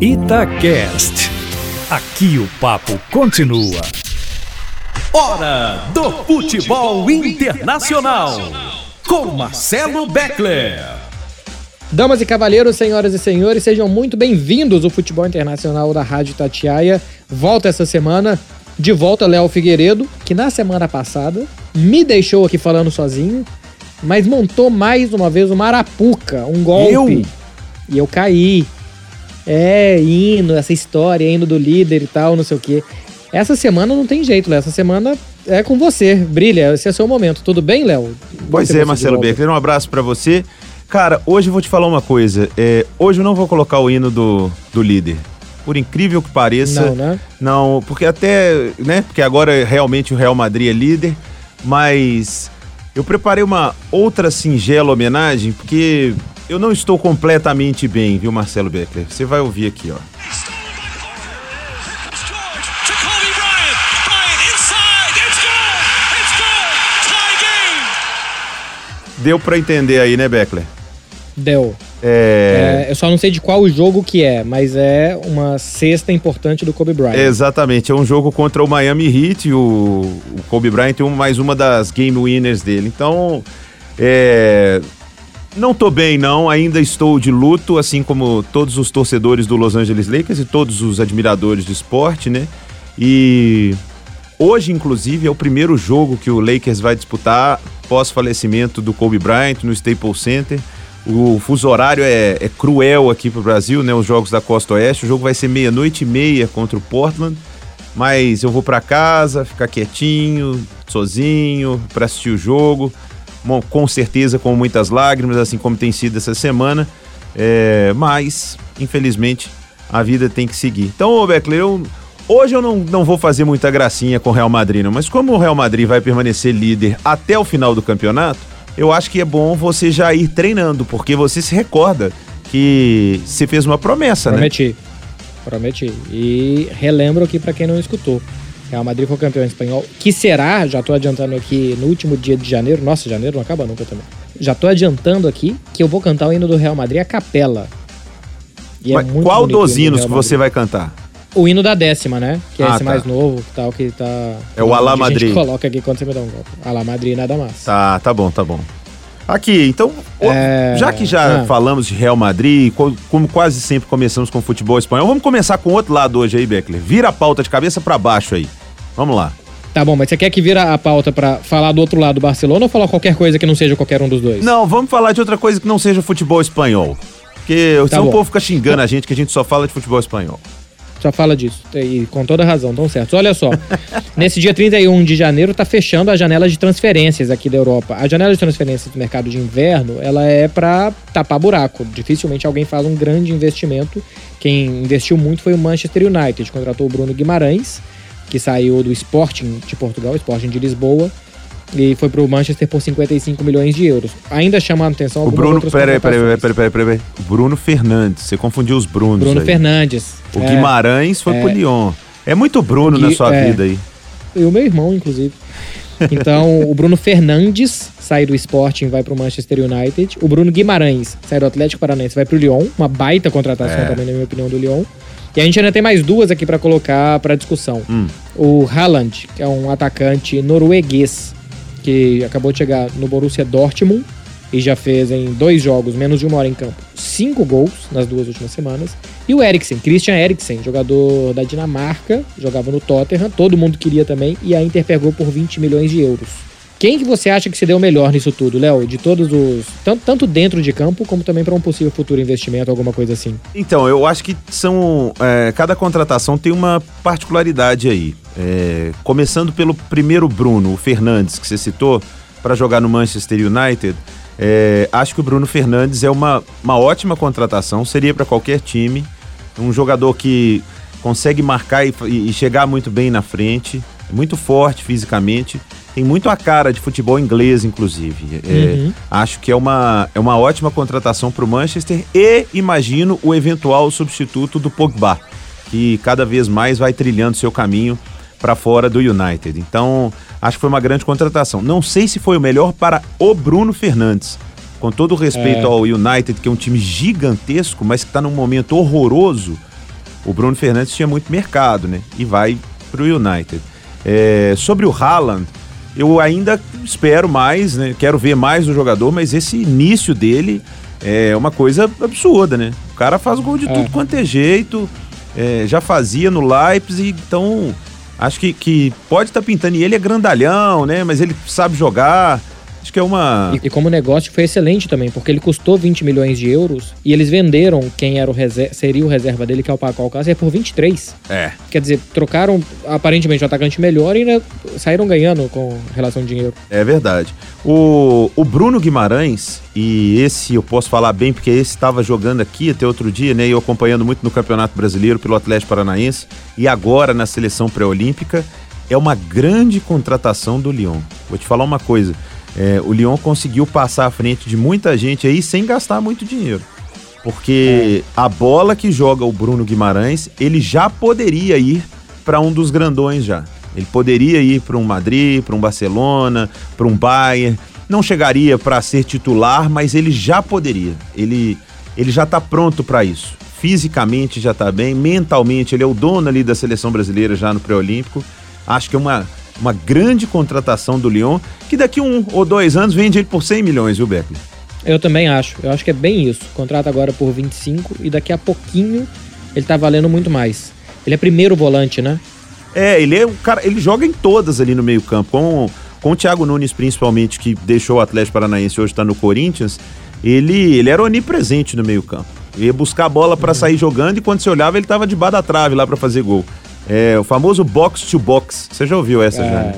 Itacast. Aqui o papo continua. Hora do futebol internacional. Com Marcelo Beckler. Damas e cavalheiros, senhoras e senhores, sejam muito bem-vindos ao Futebol Internacional da Rádio Tatiaia. Volta essa semana, de volta Léo Figueiredo, que na semana passada me deixou aqui falando sozinho, mas montou mais uma vez uma arapuca, um golpe. Eu? E eu caí. É, hino, essa história, hino do líder e tal, não sei o quê. Essa semana não tem jeito, Léo. Essa semana é com você. Brilha, esse é o seu momento. Tudo bem, Léo? Pois é, Marcelo volta. Beckler, um abraço pra você. Cara, hoje eu vou te falar uma coisa. É, hoje eu não vou colocar o hino do, do líder. Por incrível que pareça. Não, né? Não, porque até, né? Porque agora realmente o Real Madrid é líder, mas eu preparei uma outra singela homenagem, porque eu não estou completamente bem, viu, Marcelo Beckler? Você vai ouvir aqui, ó. Deu pra entender aí, né, Beckler? Deu. É. É, eu só não sei de qual jogo que é, mas é uma cesta importante do Kobe Bryant. Exatamente, é um jogo contra o Miami Heat, o, o Kobe Bryant tem mais uma das game winners dele. Então, é, não tô bem não, ainda estou de luto, assim como todos os torcedores do Los Angeles Lakers e todos os admiradores do esporte, né? E hoje, inclusive, é o primeiro jogo que o Lakers vai disputar pós falecimento do Kobe Bryant no Staples Center. O fuso horário é, é cruel aqui pro Brasil, né? Os jogos da Costa Oeste. O jogo vai ser meia-noite e meia contra o Portland. Mas eu vou pra casa, ficar quietinho, sozinho, pra assistir o jogo. Bom, com certeza com muitas lágrimas, assim como tem sido essa semana. É, mas, infelizmente, a vida tem que seguir. Então, ô Beckler, eu, hoje eu não, não vou fazer muita gracinha com o Real Madrid, não. Mas como o Real Madrid vai permanecer líder até o final do campeonato, eu acho que é bom você já ir treinando, porque você se recorda que você fez uma promessa, né? Prometi. Prometi. E relembro aqui pra quem não escutou. Real Madrid foi campeão espanhol, que será, já tô adiantando aqui, no último dia de janeiro. Nossa, janeiro não acaba nunca também. Já tô adiantando aqui que eu vou cantar o hino do Real Madrid a capela. E é Mas muito qual dos hino do hinos que você Madrid. vai cantar? O hino da décima, né? Que é Ah, esse tá. mais novo, tal, que tá... É o Alá que A Madrid. gente coloca aqui quando você me dá um golpe. Alá Madrid nada mais. Tá, tá bom, tá bom. Aqui, então, É, já que já ah. falamos de Real Madrid, co- como quase sempre começamos com futebol espanhol, vamos começar com outro lado hoje aí, Beckler. Vira a pauta de cabeça pra baixo aí. Vamos lá. Tá bom, mas você quer que vira a pauta pra falar do outro lado do Barcelona ou falar qualquer coisa que não seja qualquer um dos dois? Não, vamos falar de outra coisa que não seja futebol espanhol. Porque senão bom. o povo fica xingando a gente que a gente só fala de futebol espanhol. Só fala disso. E com toda razão, tão certo. Olha só. nesse dia 31 de janeiro tá fechando a janela de transferências aqui da Europa. A janela de transferências do mercado de inverno, ela é pra tapar buraco. Dificilmente alguém faz um grande investimento. Quem investiu muito foi o Manchester United. Contratou o Bruno Guimarães, que saiu do Sporting de Portugal, Sporting de Lisboa. E foi pro Manchester por 55 milhões de euros. Ainda chama a atenção O Bruno, peraí, peraí, peraí, peraí, Bruno Fernandes, você confundiu os Brunos Bruno aí. Fernandes. O É. Guimarães foi pro Lyon. É muito Bruno Gui- na sua é. vida aí. E o meu irmão, inclusive. Então, o Bruno Fernandes sai do Sporting e vai pro Manchester United. O Bruno Guimarães sai do Atlético Paranaense e vai pro Lyon. Uma baita contratação É. também, na minha opinião, do Lyon. E a gente ainda tem mais duas aqui pra colocar pra discussão. Hum. O Haaland, que é um atacante norueguês, que acabou de chegar no Borussia Dortmund e já fez em dois jogos, menos de uma hora em campo, cinco gols nas duas últimas semanas. E o Eriksen, Christian Eriksen, jogador da Dinamarca, jogava no Tottenham, todo mundo queria também, e a Inter pegou por 20 milhões de euros. Quem que você acha que se deu melhor nisso tudo, Léo? De todos os. Tanto, tanto dentro de campo, como também para um possível futuro investimento, alguma coisa assim. Então, eu acho que são. é, cada contratação tem uma particularidade aí. É, começando pelo primeiro Bruno, o Fernandes, que você citou, para jogar no Manchester United. é, acho que o Bruno Fernandes é uma, uma ótima contratação, seria para qualquer time. Um jogador que consegue marcar e, e chegar muito bem na frente, muito forte fisicamente. Tem muito a cara de futebol inglês, inclusive. É, Uhum. Acho que é uma, é uma ótima contratação para o Manchester e imagino o eventual substituto do Pogba, que cada vez mais vai trilhando seu caminho para fora do United. Então, acho que foi uma grande contratação. Não sei se foi o melhor para o Bruno Fernandes. Com todo o respeito É. ao United, que é um time gigantesco, mas que está num momento horroroso, o Bruno Fernandes tinha muito mercado, né? E vai pro United. É, sobre o Haaland, eu ainda espero mais, né? Quero ver mais do jogador, mas esse início dele é uma coisa absurda, né? O cara faz gol de É. tudo quanto é jeito, é, já fazia no Leipzig, então acho que, que pode estar pintando. E ele é grandalhão, né? Mas ele sabe jogar. Acho que é uma. E, e como negócio foi excelente também, porque ele custou 20 milhões de euros e eles venderam quem era o seria o reserva dele, que é o Paco Alcácer, por 23. É. Quer dizer, trocaram aparentemente o atacante melhor e ainda saíram ganhando com relação de dinheiro. É verdade. O, o Bruno Guimarães, e esse eu posso falar bem, porque esse estava jogando aqui até outro dia, né? E eu acompanhando muito no Campeonato Brasileiro pelo Atlético Paranaense e agora na seleção pré-olímpica, é uma grande contratação do Lyon. Vou te falar uma coisa. É, o Lyon conseguiu passar à frente de muita gente aí sem gastar muito dinheiro. Porque a bola que joga o Bruno Guimarães, ele já poderia ir para um dos grandões já. Ele poderia ir para um Madrid, para um Barcelona, para um Bayern. Não chegaria para ser titular, mas ele já poderia. Ele, ele já está pronto para isso. Fisicamente já está bem, mentalmente ele é o dono ali da seleção brasileira já no pré-olímpico. Acho que é uma, uma grande contratação do Lyon, que daqui um ou dois anos vende ele por 100 milhões, viu, Beckley? Eu também acho. Eu acho que é bem isso. Contrata agora por 25 e daqui a pouquinho ele tá valendo muito mais. Ele é primeiro volante, né? É, ele é um cara, ele joga em todas ali no meio-campo, com, com o Thiago Nunes principalmente, que deixou o Atlético Paranaense e hoje está no Corinthians. Ele, ele era onipresente no meio-campo. Ia buscar a bola para sair jogando e quando você olhava ele tava debaixo da trave lá para fazer gol. É, o famoso box to box. Você já ouviu essa já? É, né?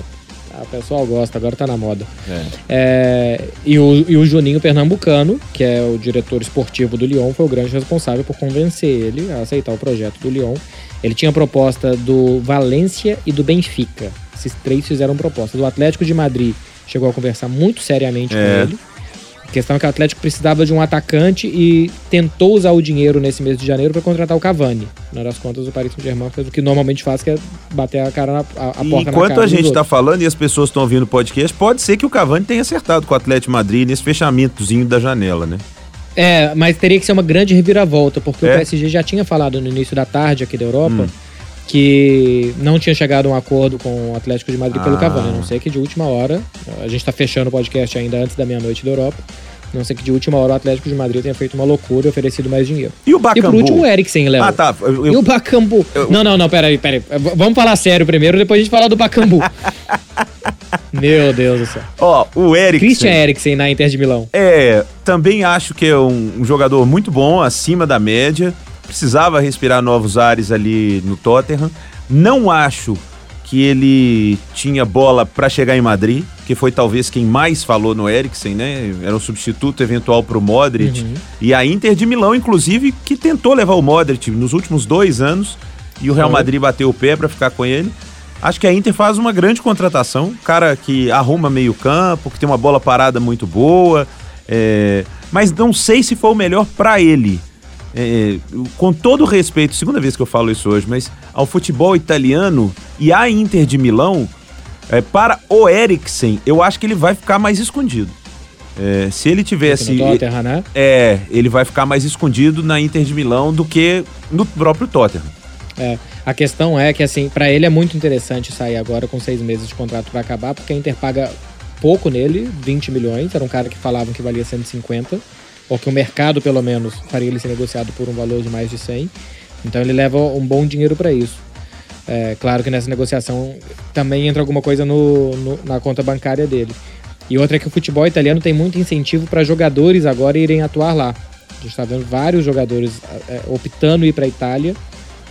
o pessoal gosta, agora tá na moda. É, e, o, e o Juninho Pernambucano, que é o diretor esportivo do Lyon, foi o grande responsável por convencer ele a aceitar o projeto do Lyon. Ele tinha proposta do Valência e do Benfica. Esses três fizeram proposta. Do Atlético de Madrid chegou a conversar muito seriamente É. com ele. A questão é que o Atlético precisava de um atacante e tentou usar o dinheiro nesse mês de janeiro para contratar o Cavani. No das contas, o Paris Saint-Germain fez o que normalmente faz, que é bater a cara na a, a porta na enquanto cara a gente tá outros. falando e as pessoas estão ouvindo o podcast, pode ser que o Cavani tenha acertado com o Atlético Madrid nesse fechamentozinho da janela, né? É, mas teria que ser uma grande reviravolta, porque É? o PSG já tinha falado no início da tarde aqui da Europa Hum. Que não tinha chegado a um acordo com o Atlético de Madrid pelo Ah. Cavani. A não sei que de última hora, a gente tá fechando o podcast ainda antes da meia-noite da Europa, a não sei que de última hora o Atlético de Madrid tenha feito uma loucura e oferecido mais dinheiro. E o E Bacambu? por último o Eriksen, Léo. Ah, tá. Eu- E eu- o Bacambu? eu- Não, não, não, peraí, peraí. Vamos falar sério primeiro, depois a gente fala do Bacambu. Meu Deus do céu. Ó, o Eriksen. Christian Eriksen na Inter de Milão. É, também acho que é um, um jogador muito bom, acima da média. Precisava respirar novos ares ali no Tottenham. Não acho que ele tinha bola para chegar em Madrid, que foi talvez quem mais falou no Eriksen, né? Era um substituto eventual para o Modric. E a Inter de Milão, inclusive, que tentou levar o Modric nos últimos dois anos e o Real. Madrid bateu o pé para ficar com ele. Acho que a Inter faz uma grande contratação, cara que arruma meio campo, que tem uma bola parada muito boa, é, mas não sei se foi o melhor para ele. É, com todo respeito, segunda vez que eu falo isso hoje, mas ao futebol italiano e à Inter de Milão, é, para o Eriksen, eu acho que ele vai ficar mais escondido. É, se ele tivesse. No Tottenham, né? É, ele vai ficar mais escondido na Inter de Milão do que no próprio Tottenham. É, a questão é que, assim, pra ele é muito interessante sair agora com seis meses de contrato pra acabar, porque a Inter paga pouco nele, 20 milhões. Era um cara que falavam que valia 150, ou que o mercado, pelo menos, faria ele ser negociado por um valor de mais de 100. Então ele leva um bom dinheiro pra isso. É, claro que nessa negociação também entra alguma coisa no, no- na conta bancária dele. E outra é que o futebol italiano tem muito incentivo para jogadores agora irem atuar lá. A gente está vendo vários jogadores é, optando ir para a Itália,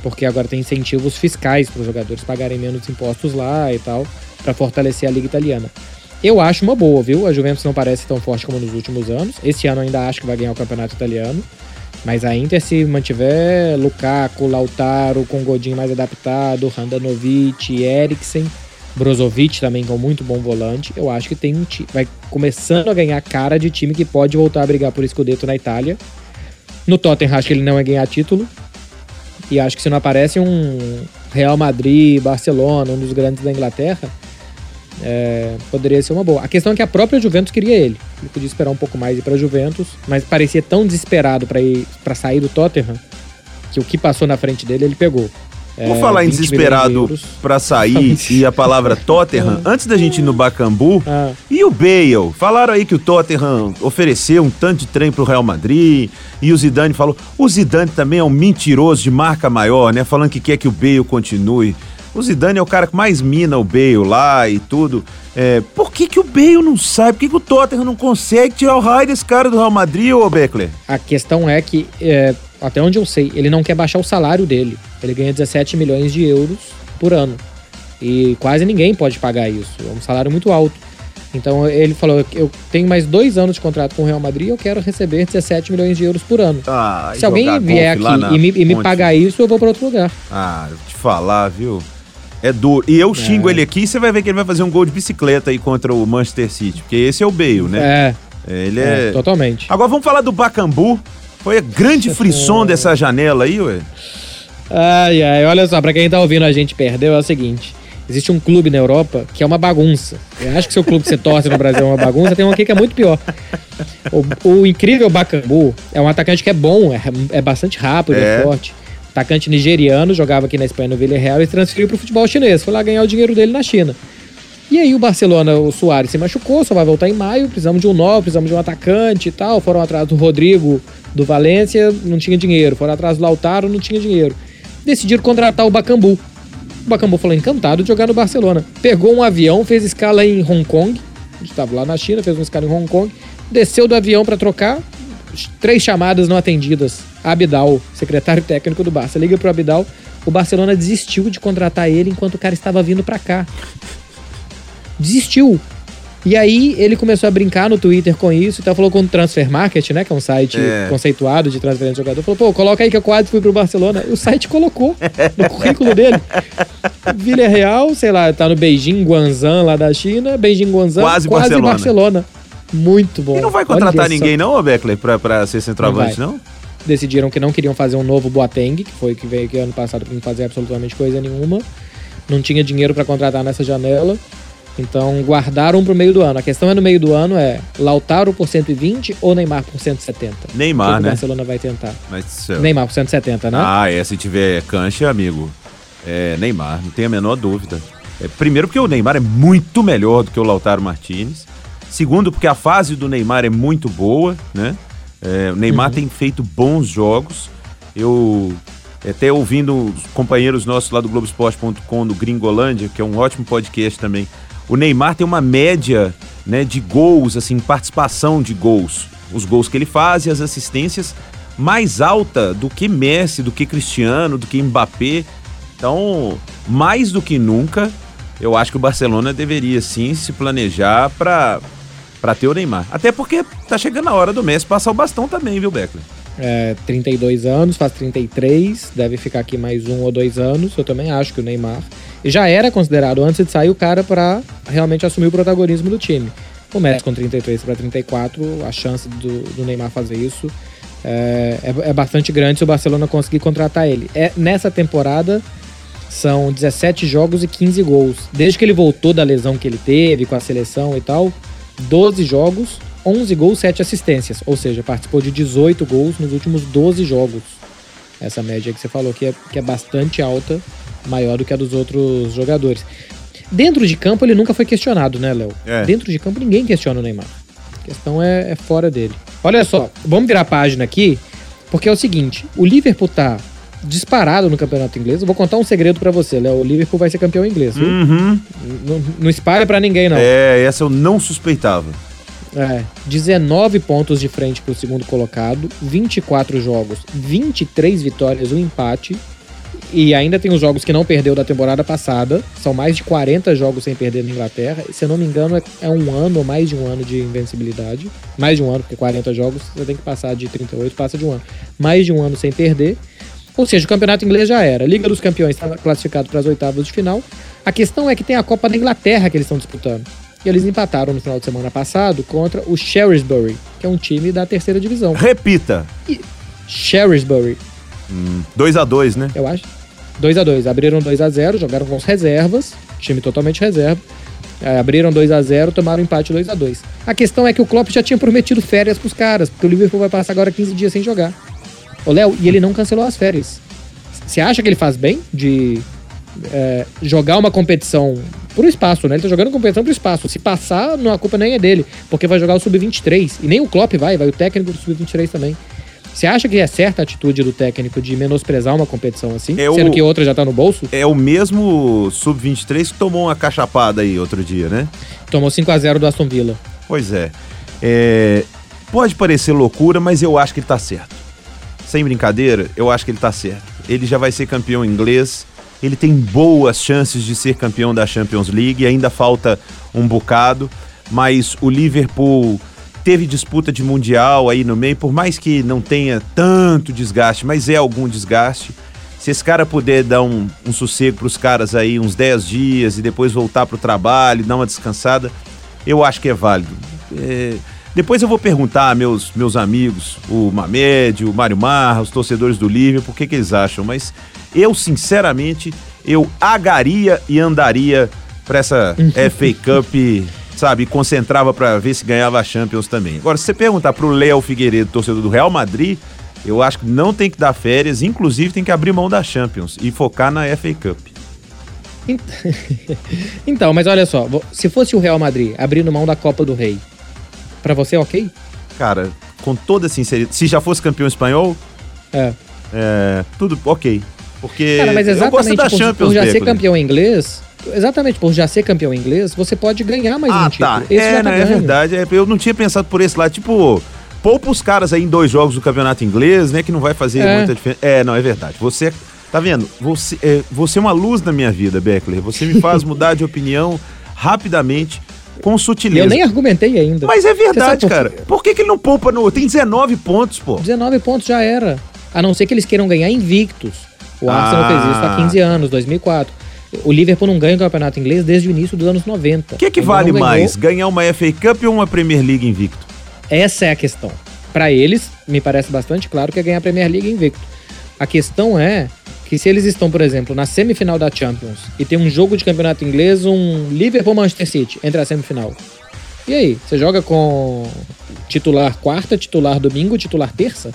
porque agora tem incentivos fiscais para os jogadores pagarem menos impostos lá e tal, para fortalecer a liga italiana. Eu acho uma boa, viu? A Juventus não parece tão forte como nos últimos anos. Esse ano ainda acho que vai ganhar o campeonato italiano. Mas a Inter, se mantiver Lukaku, Lautaro, com Godin mais adaptado, Handanovic, Eriksen, Brozovic também com muito bom volante, eu acho que tem um time. Vai começando a ganhar cara de time que pode voltar a brigar por Scudetto na Itália. No Tottenham, acho que ele não vai ganhar título. E acho que se não aparece um Real Madrid, Barcelona, um dos grandes da Inglaterra, é, poderia ser uma boa. A questão é que a própria Juventus queria ele. Ele podia esperar um pouco mais e ir para Juventus, mas parecia tão desesperado para ir para sair do Tottenham que o que passou na frente dele, ele pegou. Por É, falar em 20 milhões de desesperado pra sair e a palavra Tottenham, antes da gente ir no Bacambu, Ah. e o Bale? Falaram aí que o Tottenham ofereceu um tanto de trem pro Real Madrid, e o Zidane falou. O Zidane também é um mentiroso de marca maior, né? Falando que quer que o Bale continue. O Zidane é o cara que mais mina o Bale lá e tudo. É, por que, que o Bale não sai? Por que, que o Tottenham não consegue tirar o raio desse cara do Real Madrid, ô Beckler? A questão é que, é, até onde eu sei, ele não quer baixar o salário dele. Ele ganha 17 milhões de euros por ano. E quase ninguém pode pagar isso. É um salário muito alto. Então ele falou: eu tenho mais dois anos de contrato com o Real Madrid e eu quero receber 17 milhões de euros por ano. Ah, Se alguém vier aqui e me, e me pagar isso, eu vou para outro lugar. Ah, eu te falar, viu? É duro. E eu xingo É. ele aqui e você vai ver que ele vai fazer um gol de bicicleta aí contra o Manchester City. Porque esse é o Bale, né? É, É, Ele é, é. totalmente. Agora vamos falar do Bacambu. Foi a grande frisson dessa janela aí, ué. Ai, ai, olha só, pra quem tá ouvindo a gente perdeu, é o seguinte. Existe um clube na Europa que é uma bagunça. Eu acho que se o clube que você torce no Brasil é uma bagunça, tem um aqui que é muito pior. O, o incrível Bakambu é um atacante que é bom, é, é bastante rápido, é. É. forte. Atacante nigeriano, jogava aqui na Espanha no Villarreal e transferiu pro futebol chinês. Foi lá ganhar o dinheiro dele na China. E aí o Barcelona, o Soares se machucou, só vai voltar em maio, precisamos de um novo, precisamos de um atacante e tal. Foram atrás do Rodrigo do Valência, não tinha dinheiro. Foram atrás do Lautaro, não tinha dinheiro. Decidiram contratar o Bacambu. O Bacambu falou encantado de jogar no Barcelona. Pegou um avião, fez escala em Hong Kong. Estava lá na China, fez uma escala em Hong Kong. Desceu do avião para trocar. Três chamadas não atendidas. Abidal, secretário técnico do Barça, liga pro Abidal. O Barcelona desistiu de contratar ele enquanto o cara estava vindo para cá desistiu. E aí ele começou a brincar no Twitter com isso, então falou com o Transfer Market, né, que é um site É. conceituado de transferência de jogador, falou, pô, coloca aí que eu quase fui pro Barcelona. O site colocou no currículo dele. Villarreal, sei lá, tá no Beijing Guanzan lá da China, Beijing Guanzan, Quase quase, Barcelona. Barcelona. Muito bom. E não vai contratar só. ninguém, não, Beckler, pra, pra ser centroavante, não? Decidiram que não queriam fazer um novo Boateng, que foi que veio aqui ano passado não fazer absolutamente coisa nenhuma. Não tinha dinheiro pra contratar nessa janela. Então guardaram pro meio do ano. A questão é no meio do ano é Lautaro por 120 ou Neymar por 170? O que Neymar, que o né? Barcelona vai tentar. Mas. Neymar por 170, né? Ah, é, se tiver cancha, amigo. É Neymar, não tem a menor dúvida. É, primeiro porque o Neymar é muito melhor do que o Lautaro Martinez. Segundo, porque a fase do Neymar é muito boa, né? É, o Neymar tem feito bons jogos. Eu até ouvindo os companheiros nossos lá do Globoesporte.com, do Gringolândia, que é um ótimo podcast também. O Neymar tem uma média né, de gols, assim, participação de gols. Os gols que ele faz e as assistências mais alta do que Messi, do que Cristiano, do que Mbappé. Então, mais do que nunca, eu acho que o Barcelona deveria sim se planejar para para ter o Neymar. Até porque tá chegando a hora do Messi passar o bastão também, viu, Beckler? É, 32 anos, faz 33, deve ficar aqui mais um ou dois anos. Eu também acho que o Neymar já era considerado antes de sair o cara para realmente assumir o protagonismo do time. O Messi com 33 para 34, a chance do, do Neymar fazer isso é, é, é bastante grande se o Barcelona conseguir contratar ele. É nessa temporada são 17 jogos e 15 gols. Desde que ele voltou da lesão que ele teve com a seleção e tal, 12 jogos, 11 gols, 7 assistências. Ou seja, participou de 18 gols nos últimos 12 jogos. Essa média que você falou que é, que é bastante alta, maior do que a dos outros jogadores. Dentro de campo ele nunca foi questionado, né, Léo? É. Dentro de campo ninguém questiona o Neymar. A questão é, é fora dele. Olha só, vamos virar a página aqui, porque é o seguinte: o Liverpool tá disparado no campeonato inglês. Eu vou contar um segredo pra você, Léo. O Liverpool vai ser campeão inglês, viu? Uhum. Não, não espalha pra ninguém, não. É, essa eu não suspeitava. É, 19 pontos de frente pro segundo colocado, 24 jogos, 23 vitórias, um empate. E ainda tem os jogos que não perdeu da temporada passada. São mais de 40 jogos sem perder na Inglaterra. Se eu não me engano, é, é um ano ou mais de um ano de invencibilidade. Mais de um ano, porque 40 jogos você tem que passar de 38, passa de um ano. Mais de um ano sem perder. Ou seja, o campeonato inglês já era. Liga dos Campeões está classificado para as oitavas de final. A questão é que tem a Copa da Inglaterra que eles estão disputando. E eles empataram no final de semana passado contra o Shrewsbury, que é um time da terceira divisão. Repita. Shrewsbury, 2 a 2 né? eu acho. 2 a 2 Abriram 2 a 0 jogaram com as reservas, time totalmente reserva. É, abriram 2 a 0 tomaram empate 2 a 2 A questão é que o Klopp já tinha prometido férias pros caras, porque o Liverpool vai passar agora 15 dias sem jogar. Ô, Léo, e ele não cancelou as férias. Você acha que ele faz bem de é, jogar uma competição pro espaço, né? Ele tá jogando competição pro espaço. Se passar, não, a culpa nem é dele, porque vai jogar o Sub-23. E nem o Klopp vai, vai o técnico do Sub-23 também. Você acha que é certa a atitude do técnico de menosprezar uma competição assim, É o- sendo que outra já tá no bolso? É o mesmo Sub-23 que tomou uma cachapada aí outro dia, né? Tomou 5 a 0 do Aston Villa. Pois é. É, Pode parecer loucura, mas eu acho que ele tá certo. Sem brincadeira, eu acho que ele tá certo. Ele já vai ser campeão inglês. Ele tem boas chances de ser campeão da Champions League. Ainda falta um bocado. Mas o Liverpool teve disputa de mundial aí no meio, por mais que não tenha tanto desgaste, mas é algum desgaste. Se esse cara puder dar um, um sossego pros caras aí, uns 10 dias, e depois voltar pro trabalho, dar uma descansada, eu acho que é válido. É, depois eu vou perguntar a meus, meus amigos, o Mamed, o Mário Marra, os torcedores do Liverpool, o que, que eles acham. Mas eu, sinceramente, eu agaria e andaria pra essa FA Cup, sabe? Concentrava pra ver se ganhava a Champions também. Agora, se você perguntar pro Léo Figueiredo, torcedor do Real Madrid, eu acho que não tem que dar férias, inclusive tem que abrir mão da Champions e focar na FA Cup. Ent- Então, mas olha só, se fosse o Real Madrid abrindo mão da Copa do Rei, pra você é ok? Cara, com toda sinceridade, se já fosse campeão espanhol, É. é, tudo ok. Porque Cara, mas eu gosto exatamente da por, Champions, por já ser campeão inglês, exatamente por já ser campeão inglês, você pode ganhar mais Ah, um título. tá. Esse é, tá não, é verdade. É, eu não tinha pensado por esse lado. Tipo, poupa os caras aí em dois jogos do campeonato inglês, né? Que não vai fazer É. muita diferença. É, não, é verdade. Você. Tá vendo? Você é, você é uma luz na minha vida, Beckler. Você me faz mudar de opinião rapidamente, com sutileza. eu nem argumentei ainda. Mas é verdade, por cara. quê? Por que, que ele não poupa no. Tem 19 pontos, pô. 19 pontos já era. A não ser que eles queiram ganhar invictos. O Arsenal Ah. fez isso há 15 anos, 2004. O Liverpool não ganha o campeonato inglês desde o início dos anos 90. O que, que vale mais? Ganhar uma FA Cup ou uma Premier League invicto? Essa é a questão. Pra eles, me parece bastante claro que é ganhar a Premier League invicto. A questão é que se eles estão, por exemplo, na semifinal da Champions e tem um jogo de campeonato inglês, um Liverpool-Manchester City, entre a semifinal. E aí? Você joga com titular quarta, titular domingo, titular terça?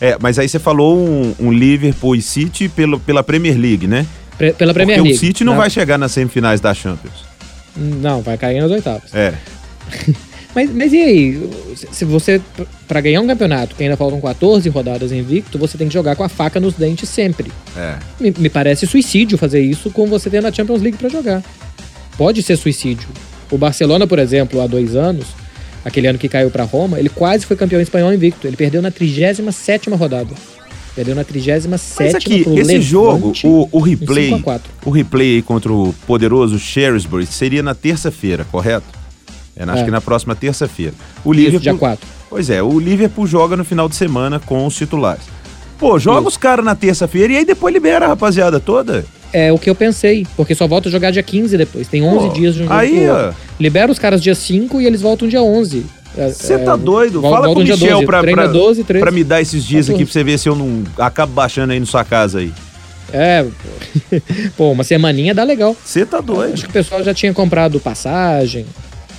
É, mas aí você falou um, um Liverpool e City pelo, pela Premier League, né? Pre- pela Premier Porque League. o City não Na- vai chegar nas semifinais da Champions. Não, vai cair nas oitavas. É. Mas, mas e aí? Se- você, pra ganhar um campeonato que ainda faltam 14 rodadas invicto, você tem que jogar com a faca nos dentes sempre. É. Me, me parece suicídio fazer isso com você tendo a Champions League pra jogar. Pode ser suicídio. O Barcelona, por exemplo, há dois anos, aquele ano que caiu pra Roma, ele quase foi campeão espanhol invicto. Ele perdeu na 37 rodada. Perdeu na 37 Mas aqui, esse Levante, jogo, o, o replay, 5 a 4. o replay contra o poderoso Shrewsbury seria na terça-feira, correto? É, acho É. que na próxima terça-feira. O Isso, Liverpool, dia 4. Pois é, o Liverpool joga no final de semana com os titulares. Pô, joga Isso. os caras na terça-feira e aí depois libera a rapaziada toda. É o que eu pensei, porque só volta a jogar dia 15 depois. Tem 11 Pô, dias de um jogo aí, ó. Libera os caras dia 5 e eles voltam dia 11. Você É, tá doido? Fala com o Michel 12. pra, pra, 12, 13. pra me dar esses dias 14. aqui pra você ver se eu não acabo baixando aí na sua casa aí. É, pô, uma semaninha dá legal. Você tá doido. Acho que o pessoal já tinha comprado passagem.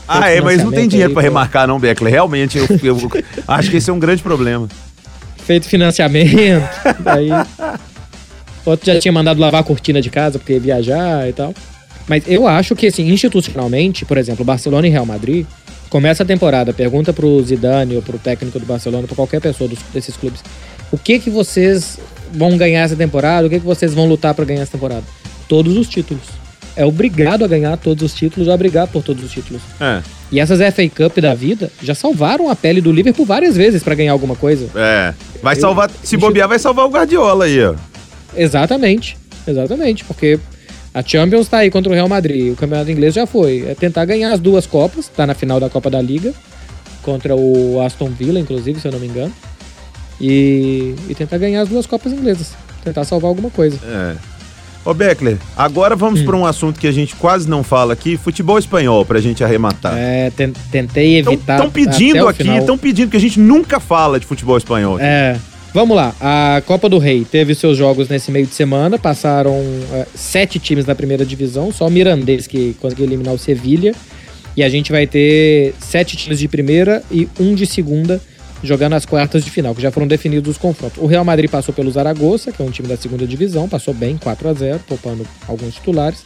Ah, é, mas não tem dinheiro pô. remarcar não, Beckler. Realmente, eu, eu acho que esse é um grande problema. Feito financiamento. Daí. Outro já tinha mandado lavar a cortina de casa porque ia viajar e tal. Mas eu acho que, assim, institucionalmente, por exemplo, Barcelona e Real Madrid, começa a temporada, pergunta pro Zidane ou pro técnico do Barcelona, pra qualquer pessoa dos- desses clubes, o que que vocês vão ganhar essa temporada? O que que vocês vão lutar pra ganhar essa temporada? Todos os títulos. É obrigado a ganhar todos os títulos ou a brigar por todos os títulos. É, E essas FA Cup da vida já salvaram a pele do Liverpool várias vezes pra ganhar alguma coisa. é. Vai Eu- salvar, se bobear, vai salvar o Guardiola aí, ó. Exatamente, exatamente, porque a Champions tá aí contra o Real Madrid, o Campeonato Inglês já foi. É tentar ganhar as duas Copas, tá na final da Copa da Liga, contra o Aston Villa, inclusive, se eu não me engano. E, e tentar ganhar as duas Copas inglesas. Tentar salvar alguma coisa. É. Ô, Beckler, agora vamos Hum. pra um assunto que a gente quase não fala aqui, futebol espanhol, pra gente arrematar. É, ten- tentei evitar. Estão pedindo aqui, estão pedindo que a gente nunca fala de futebol espanhol. aqui. É. Vamos lá, a Copa do Rei teve seus jogos nesse meio de semana, passaram é, sete times na primeira divisão, só o Mirandês que conseguiu eliminar o Sevilha. E a gente vai ter sete times de primeira e um de segunda jogando as quartas de final, que já foram definidos os confrontos. O Real Madrid passou pelo Zaragoza, que é um time da segunda divisão, passou bem, 4 a 0 poupando alguns titulares.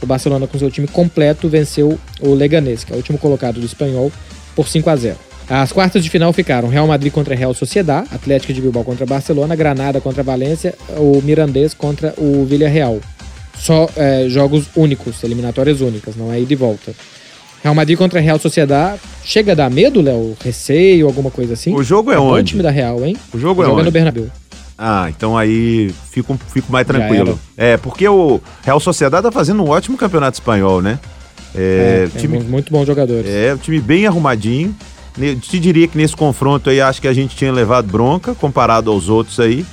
O Barcelona, com seu time completo, venceu o Leganés, que é o último colocado do espanhol, por 5 a 0 As quartas de final ficaram Real Madrid contra Real Sociedad, Atlético de Bilbao contra Barcelona, Granada contra Valência, o Mirandês contra o Villarreal. Só é, jogos únicos, eliminatórias únicas, não é ida e volta. Real Madrid contra Real Sociedad. Chega a dar medo, Léo? Receio, alguma coisa assim? O jogo é, é onde? time da Real, hein? O jogo é Jogando onde? no Bernabéu. Ah, então aí fico, fico mais tranquilo. É, porque o Real Sociedade tá fazendo um ótimo campeonato espanhol, né? É, É, time, tem muito bons jogadores. é, um time bem arrumadinho. Te diria que nesse confronto aí acho que a gente tinha levado bronca comparado aos outros aí.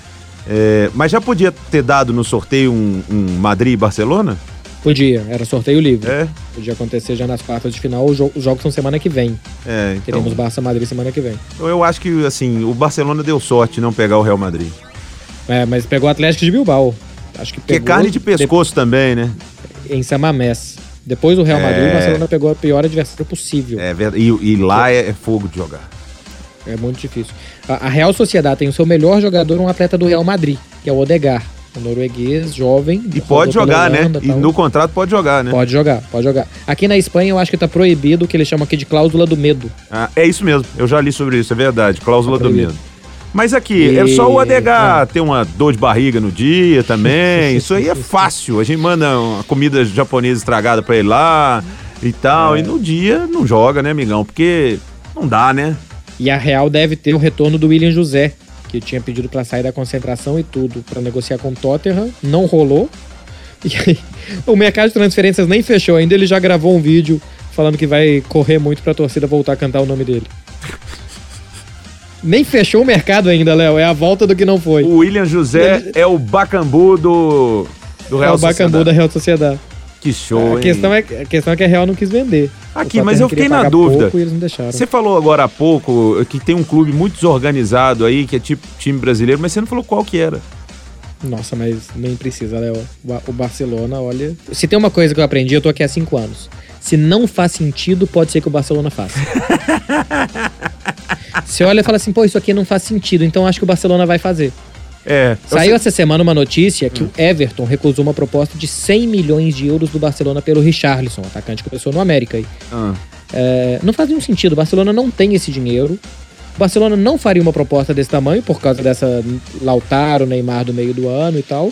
É, mas já podia ter dado no sorteio um, um Madrid e Barcelona? Podia, era sorteio livre. É, Podia acontecer já nas quartas de final. Os jo- os jogos são semana que vem. é. Então, Teremos Barça Madrid semana que vem. eu acho que assim o Barcelona deu sorte de não pegar o Real Madrid. É, mas pegou o Atlético de Bilbao. Acho que Porque é pegou carne de pescoço também, né? de- em Samamés. Depois do Real Madrid, É. o Barcelona pegou a pior adversário possível. É verdade. E, e lá é, é fogo de jogar. É muito difícil. A, a Real Sociedade tem o seu melhor jogador, um atleta do Real Madrid, que é o Odegar. Um norueguês, jovem. E pode jogar, né? Holanda, E tal. no contrato pode jogar, né? Pode jogar, pode jogar. Aqui na Espanha eu acho que tá proibido o que eles chamam aqui de cláusula do medo. Ah, é isso mesmo, eu já li sobre isso, é verdade, cláusula Tá do medo. Mas aqui, é E- só o ADH ter uma dor de barriga no dia também, isso aí é fácil. A gente manda uma comida japonesa estragada pra ele lá e tal, É. e no dia não joga, né, amigão? Porque não dá, né? E a Real deve ter o retorno do William José, que tinha pedido pra sair da concentração e tudo, pra negociar com o Tottenham. Não rolou. E aí, o mercado de transferências nem fechou ainda, ele já gravou um vídeo falando que vai correr muito pra torcida voltar a cantar o nome dele. Nem fechou o mercado ainda, Léo. É a volta do que não foi. O William José é o bacambu do, do É Real o Bacambu da Sociedade. Real Sociedade. Que show, A hein? questão, é, a questão é que a Real não quis vender. Aqui, mas eu fiquei na dúvida. Você falou agora há pouco que tem um clube muito desorganizado aí, que é tipo time brasileiro, mas você não falou qual que era. Nossa, mas nem precisa, Léo. O Ba- O Barcelona, olha. Se tem uma coisa que eu aprendi, eu tô aqui há cinco anos. Se não faz sentido, pode ser que o Barcelona faça. Você olha e fala assim, pô, isso aqui não faz sentido, então acho que o Barcelona vai fazer. É. Saiu essa semana uma notícia que o Everton recusou uma proposta de 100 milhões de euros do Barcelona pelo Richarlison, atacante que começou no América aí. Ah. É, não faz nenhum sentido. O Barcelona não tem esse dinheiro. O Barcelona não faria uma proposta desse tamanho por causa dessa Lautaro, Neymar do meio do ano e tal.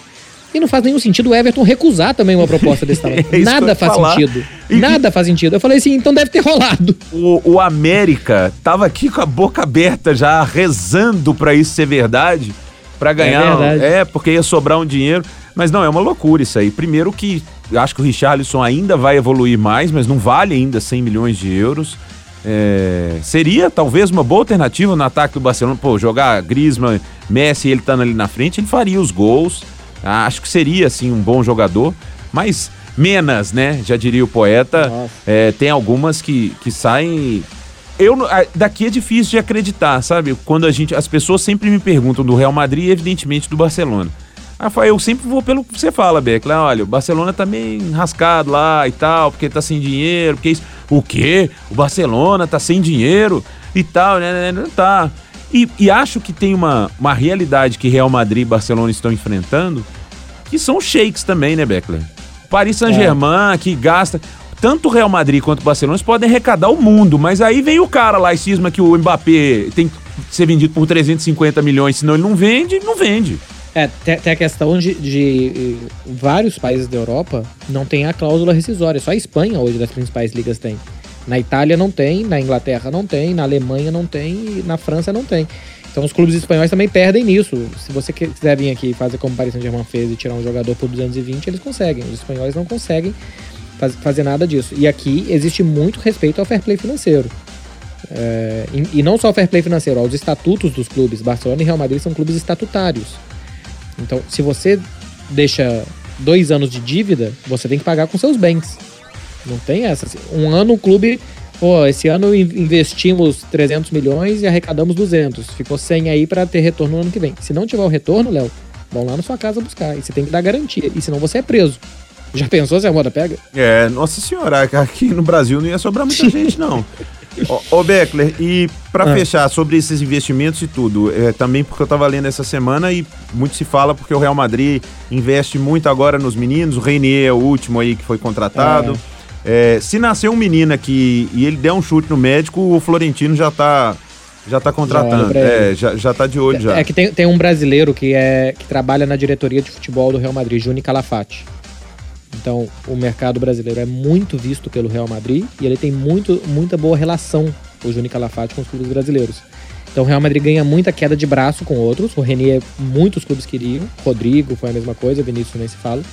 E não faz nenhum sentido o Everton recusar também uma proposta desse tamanho. É Nada faz falar. sentido. E- Nada faz sentido. Eu falei assim, então deve ter rolado. O, o América tava aqui com a boca aberta já, rezando pra isso ser verdade, pra ganhar. verdade. É, porque ia sobrar um dinheiro. Mas não, é uma loucura isso aí. Primeiro que acho que o Richarlison ainda vai evoluir mais, mas não vale ainda 100 milhões de euros. É, seria talvez uma boa alternativa no ataque do Barcelona. Pô, jogar Griezmann, Messi, ele estando ali na frente, ele faria os gols. Ah, acho que seria, assim, um bom jogador. Mas menos, né? Já diria o poeta. É, tem algumas que, que saem. Eu, daqui é difícil de acreditar, sabe? Quando a gente. As pessoas sempre me perguntam do Real Madrid e, evidentemente, do Barcelona. Rafael, eu sempre vou pelo que você fala, Beck. Lá, olha, o Barcelona tá meio enrascado lá e tal, porque tá sem dinheiro, porque isso. O quê? O Barcelona tá sem dinheiro e tal, né? né, né, Não tá. E, e acho que tem uma, uma realidade que Real Madrid e Barcelona estão enfrentando, que são shakes também, né, Beckler? Paris Saint-Germain, que gasta. Tanto o Real Madrid quanto o Barcelona podem arrecadar o mundo, mas aí vem o cara lá e cisma que o Mbappé tem que ser vendido por 350 milhões, senão ele não vende, não vende. É, tem, a questão de, de, eh, vários países da Europa não tem a cláusula rescisória. Só a Espanha hoje das principais ligas tem. Na Itália não tem, na Inglaterra não tem, na Alemanha não tem e na França não tem. Então os clubes espanhóis também perdem nisso. Se você quiser vir aqui fazer como o Paris Saint-Germain fez e tirar um jogador por 220, eles conseguem. Os espanhóis não conseguem faz- fazer nada disso. E aqui existe muito respeito ao fair play financeiro. É, e, e não só ao fair play financeiro, aos estatutos dos clubes. Barcelona e Real Madrid são clubes estatutários. Então, se você deixa dois anos de dívida, você tem que pagar com seus bens. Não tem essa. Um ano o clube, pô, esse ano in- investimos 300 milhões e arrecadamos 200. Ficou 100 aí pra ter retorno no ano que vem. Se não tiver o retorno, Léo, vão lá na sua casa buscar. E você tem que dar garantia. E senão você é preso. Já pensou se a moda pega? É, nossa senhora, aqui no Brasil não ia sobrar muita gente, não. Ô, Beckler, e pra Ah. fechar sobre esses investimentos e tudo, é, também porque eu tava lendo essa semana e muito se fala porque o Real Madrid investe muito agora nos meninos, o Reinier é o último aí que foi contratado. É, se nascer um menino aqui e ele der um chute no médico, o Florentino já tá, já tá contratando. pra é, já, já tá de olho já. É que tem, tem um brasileiro que, é, que trabalha na diretoria de futebol do Real Madrid, Juni Calafate. Então, o mercado brasileiro é muito visto pelo Real Madrid e ele tem muito, muita boa relação, o Juni Calafate, com os clubes brasileiros. Então, o Real Madrid ganha muita queda de braço com outros. O Renier, muitos clubes queriam. Rodrigo foi a mesma coisa, Vinícius nem se fala.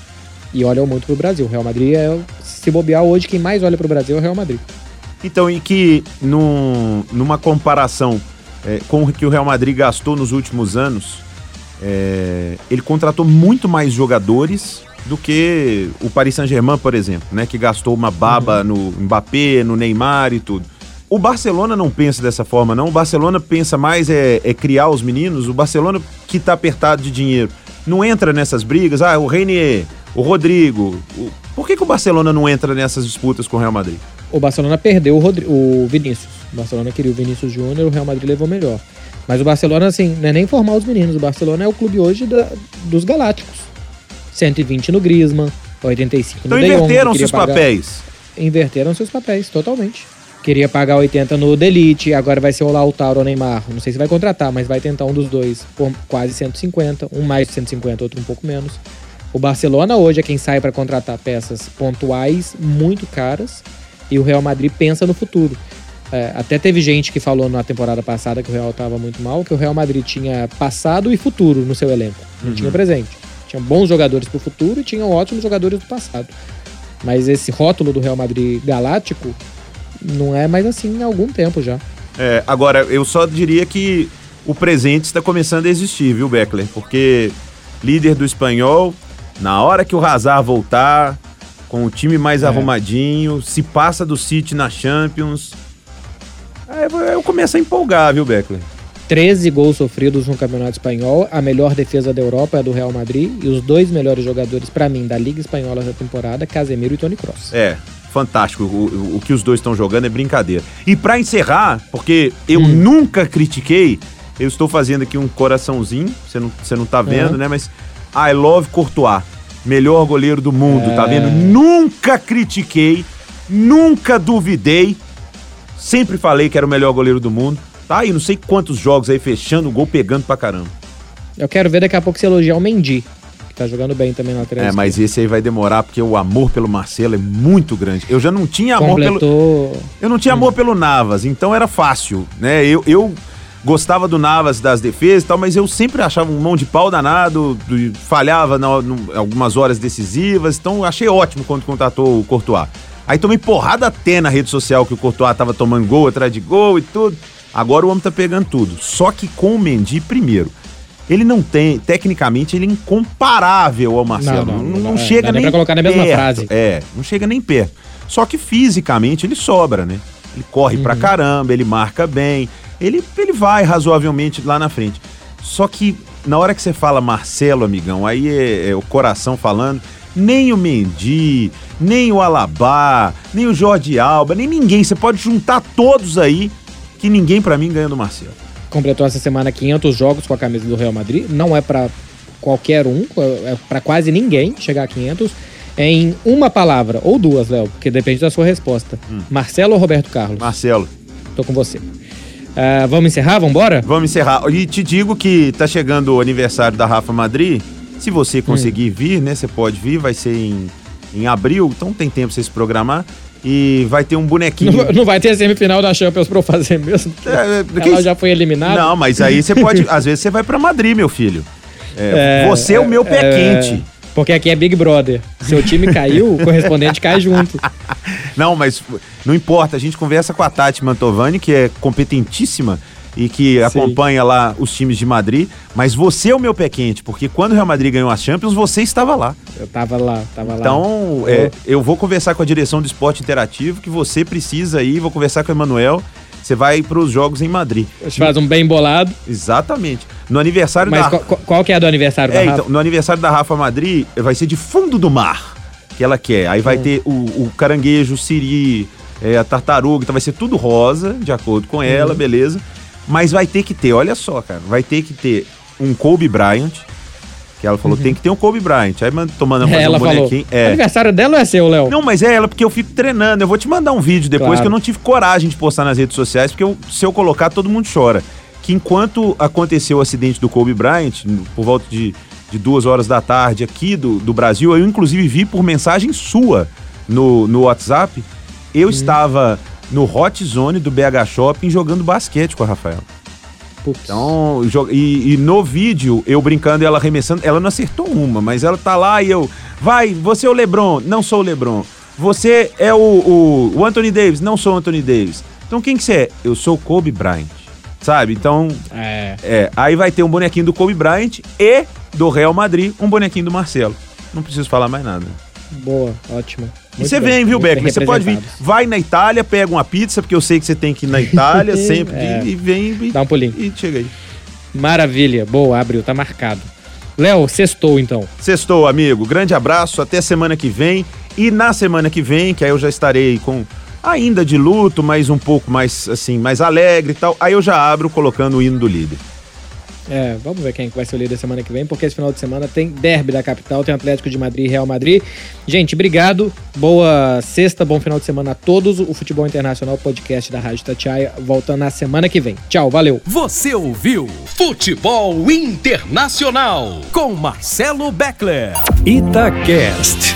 E olham muito pro Brasil. O Real Madrid é, se bobear hoje, quem mais olha pro Brasil é o Real Madrid. Então, e que num, numa comparação é, com o que o Real Madrid gastou nos últimos anos, é, ele contratou muito mais jogadores do que o Paris Saint-Germain, por exemplo, né? Que gastou uma baba no Mbappé, no Neymar e tudo. O Barcelona não pensa dessa forma, não. O Barcelona pensa mais é, é criar os meninos. O Barcelona, que tá apertado de dinheiro, não entra nessas brigas. Ah, o Reinier, o Rodrigo. o- Por que, que o Barcelona não entra nessas disputas com o Real Madrid? O Barcelona perdeu o, Rodri- o Vinícius. O Barcelona queria o Vinícius Júnior, o Real Madrid levou melhor. Mas o Barcelona, assim, não é nem formar os meninos. O Barcelona é o clube hoje da- dos Galácticos. 120 no Griezmann, 85 Então no De Jong, inverteram seus pagar- papéis. Inverteram seus papéis, totalmente. Queria pagar 80 no Delite, agora vai ser o Lautaro ou Neymar. Não sei se vai contratar, mas vai tentar um dos dois por quase 150. Um mais de 150, outro um pouco menos. O Barcelona hoje é quem sai para contratar peças pontuais muito caras e o Real Madrid pensa no futuro. É, até teve gente que falou na temporada passada que o Real estava muito mal, que o Real Madrid tinha passado e futuro no seu elenco, não tinha presente. Tinha bons jogadores pro futuro e tinha ótimos jogadores do passado. Mas esse rótulo do Real Madrid galáctico não é mais assim há algum tempo já. É, agora, eu só diria que o presente está começando a existir, viu, Beckler? Porque líder do espanhol, na hora que o Hazard voltar, com o time mais É. arrumadinho, se passa do City na Champions. Aí eu começo a empolgar, viu, Beckler? 13 gols sofridos no Campeonato Espanhol, a melhor defesa da Europa é a do Real Madrid e os dois melhores jogadores pra mim da Liga Espanhola da temporada, Casemiro e Toni Kroos. É, fantástico. O, o- que os dois estão jogando é brincadeira. E pra encerrar, porque eu Hum. nunca critiquei, eu estou fazendo aqui um coraçãozinho, você não, você não tá vendo, né? Mas I love Courtois, melhor goleiro do mundo, tá É. vendo? Nunca critiquei, nunca duvidei, sempre falei que era o melhor goleiro do mundo. Tá aí, não sei quantos jogos aí fechando o gol, pegando pra caramba. Eu quero ver daqui a pouco se elogiar o Mendy, que tá jogando bem também na lateral É, mas esse aí vai demorar porque o amor pelo Marcelo é muito grande. Eu já não tinha amor pelo. Completou... Eu não tinha amor pelo Navas, então era fácil, né? Eu, eu gostava do Navas das defesas e tal, mas eu sempre achava um mão de pau danado, do- falhava na, no- algumas horas decisivas, então achei ótimo quando contratou o Courtois. Aí tomei porrada até na rede social que o Courtois tava tomando gol atrás de gol e tudo. Agora o homem tá pegando tudo. Só que com o Mendy, primeiro, ele não tem, tecnicamente, ele é incomparável ao Marcelo. Não, Não, não, não não, chega nem pra colocar na mesma perto. frase. É, não chega nem perto. Só que fisicamente ele sobra, né? Ele corre Uhum. pra caramba, ele marca bem, ele, ele vai razoavelmente lá na frente. Só que na hora que você fala Marcelo, amigão, aí é, é o coração falando, nem o Mendy, nem o Alabá, nem o Jorge Alba, nem ninguém. Você pode juntar todos aí, que ninguém pra mim ganha do Marcelo. completou essa semana 500 jogos com a camisa do Real Madrid. Não é pra qualquer um, é pra quase ninguém chegar a 500. É em uma palavra, ou duas, Léo, porque depende da sua resposta. Hum. Marcelo ou Roberto Carlos? Marcelo, Tô com você. Ah, vamos encerrar? Vambora? vamos encerrar. E te digo que tá chegando o aniversário da Rafa Madrid. Se você conseguir vir, né? Você pode vir, vai ser em, em abril, então tem tempo pra você se programar. E vai ter um bonequinho. Não, não vai ter semifinal da Champions pra eu fazer mesmo. porque É, é, Ela quem- já foi eliminada. Não, mas aí você pode. às vezes você vai pra Madrid, meu filho. É, você é o meu pé é, quente. Porque aqui é Big Brother. Seu time caiu, o correspondente cai junto. Não, mas não importa. A gente conversa com a Tati Mantovani, que é competentíssima e que acompanha lá os times de Madrid. Mas você é o meu pé quente, porque quando o Real Madrid ganhou a Champions, você estava lá. Eu tava lá, tava lá. Então, é, eu vou conversar com a direção do esporte interativo, que você precisa ir. Vou conversar com o Emanuel. Você vai para os jogos em Madrid. Faz um bem bolado. Exatamente. No aniversário Mas da. qual, qual- qual que é a do aniversário da É, Rafa? então, no aniversário da Rafa Madrid vai ser de fundo do mar que ela quer. Aí Hum. vai ter o, o caranguejo, o siri, é, a tartaruga, então vai ser tudo rosa, de acordo com ela, Uhum. beleza. Mas vai ter que ter, olha só, cara, vai ter que ter um Kobe Bryant, que ela falou, tem que ter um Kobe Bryant. Aí mandando É, ela um falou. bonequinho. É. Aniversário dela ou é seu, Léo? Não, mas é ela, porque eu fico treinando. Eu vou te mandar um vídeo depois Claro. que eu não tive coragem de postar nas redes sociais, porque eu- se eu colocar, todo mundo chora. Que enquanto aconteceu o acidente do Kobe Bryant, por volta de, de duas horas da tarde aqui do, do Brasil, eu inclusive vi por mensagem sua no, no WhatsApp, eu estava no Hot Zone do BH Shopping jogando basquete com a Rafaela. Putz. Então, e, e no vídeo, eu brincando e ela arremessando, ela não acertou uma, mas ela tá lá e eu. Vai, você é o Lebron, não sou o Lebron. Você é o, o, o Anthony Davis, não sou o Anthony Davis. Então quem que você é? Eu sou o Kobe Bryant. Sabe? Então, É. é, aí vai ter um bonequinho do Kobe Bryant e do Real Madrid, um bonequinho do Marcelo. Não preciso falar mais nada. Boa, ótimo. E Muito você bem, vem, viu, Beckman? Você pode vir. Vai na Itália, pega uma pizza, porque eu sei que você tem que ir na Itália sempre. É. E, e vem e, Dá um pulinho. e chega aí. Maravilha. Boa, abriu, tá marcado. Léo, sextou então. Sextou, amigo. Grande abraço, até semana que vem. E na semana que vem, que aí eu já estarei com ainda de luto, mas um pouco mais assim, mais alegre e tal. Aí eu já abro colocando o hino do líder. É, vamos ver quem que vai ser o líder semana que vem, porque esse final de semana tem derby da capital, tem Atlético de Madrid e Real Madrid. Gente, obrigado. Boa sexta, bom final de semana a todos. O Futebol Internacional Podcast da Rádio Tatiaia volta na semana que vem. Tchau, valeu. Você ouviu Futebol Internacional com Marcelo Beckler. Itacast.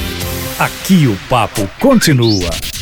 Aqui o papo continua.